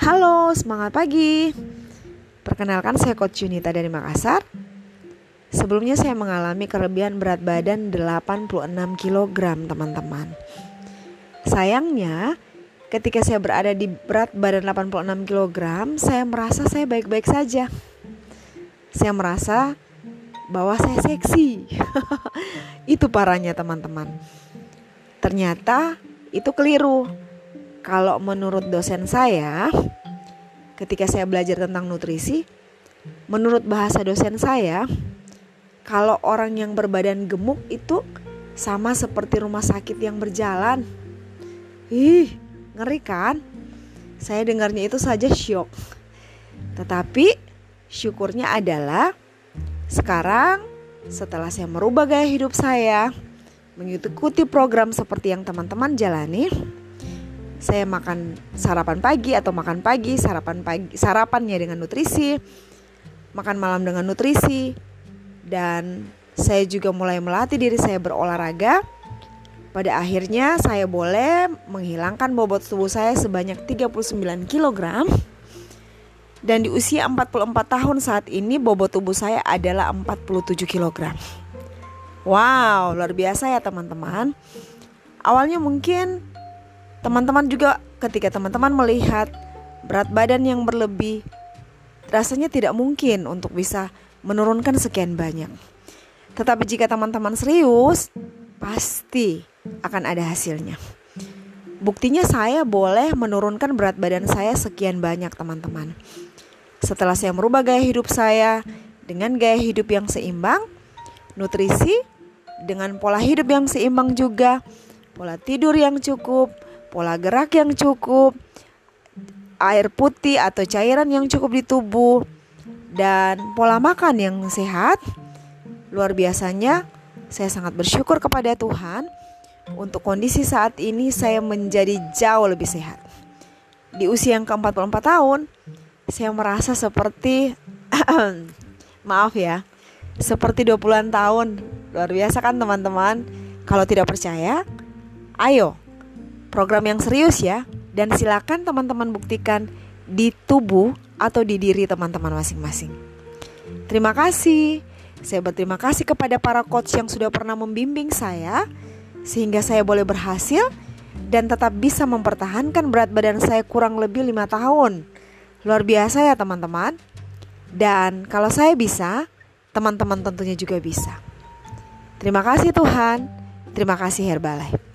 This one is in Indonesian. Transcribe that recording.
Halo, semangat pagi. Perkenalkan saya Coach Junita dari Makassar. Sebelumnya saya mengalami kelebihan berat badan 86 kg, teman-teman. Sayangnya, ketika saya berada di berat badan 86 kg, saya merasa saya baik-baik saja. Saya merasa bahwa saya seksi. itu parahnya, teman-teman. Ternyata itu keliru kalau menurut dosen saya, ketika saya belajar tentang nutrisi, menurut bahasa dosen saya, kalau orang yang berbadan gemuk itu sama seperti rumah sakit yang berjalan. Ih, ngeri kan? Saya dengarnya itu saja syok. Tetapi syukurnya adalah sekarang setelah saya merubah gaya hidup saya, mengikuti program seperti yang teman-teman jalani, saya makan sarapan pagi atau makan pagi, sarapan pagi, sarapannya dengan nutrisi, makan malam dengan nutrisi, dan saya juga mulai melatih diri saya berolahraga. Pada akhirnya saya boleh menghilangkan bobot tubuh saya sebanyak 39 kg. Dan di usia 44 tahun saat ini bobot tubuh saya adalah 47 kg. Wow, luar biasa ya teman-teman. Awalnya mungkin Teman-teman juga ketika teman-teman melihat berat badan yang berlebih, rasanya tidak mungkin untuk bisa menurunkan sekian banyak. Tetapi jika teman-teman serius, pasti akan ada hasilnya. Buktinya saya boleh menurunkan berat badan saya sekian banyak teman-teman. Setelah saya merubah gaya hidup saya dengan gaya hidup yang seimbang, nutrisi dengan pola hidup yang seimbang juga, pola tidur yang cukup, pola gerak yang cukup, air putih atau cairan yang cukup di tubuh, dan pola makan yang sehat. Luar biasanya, saya sangat bersyukur kepada Tuhan untuk kondisi saat ini saya menjadi jauh lebih sehat. Di usia yang ke-44 tahun, saya merasa seperti maaf ya, seperti 20-an tahun. Luar biasa kan teman-teman? Kalau tidak percaya, ayo program yang serius ya dan silakan teman-teman buktikan di tubuh atau di diri teman-teman masing-masing. Terima kasih. Saya berterima kasih kepada para coach yang sudah pernah membimbing saya sehingga saya boleh berhasil dan tetap bisa mempertahankan berat badan saya kurang lebih lima tahun. Luar biasa ya teman-teman. Dan kalau saya bisa, teman-teman tentunya juga bisa. Terima kasih Tuhan. Terima kasih Herbalife.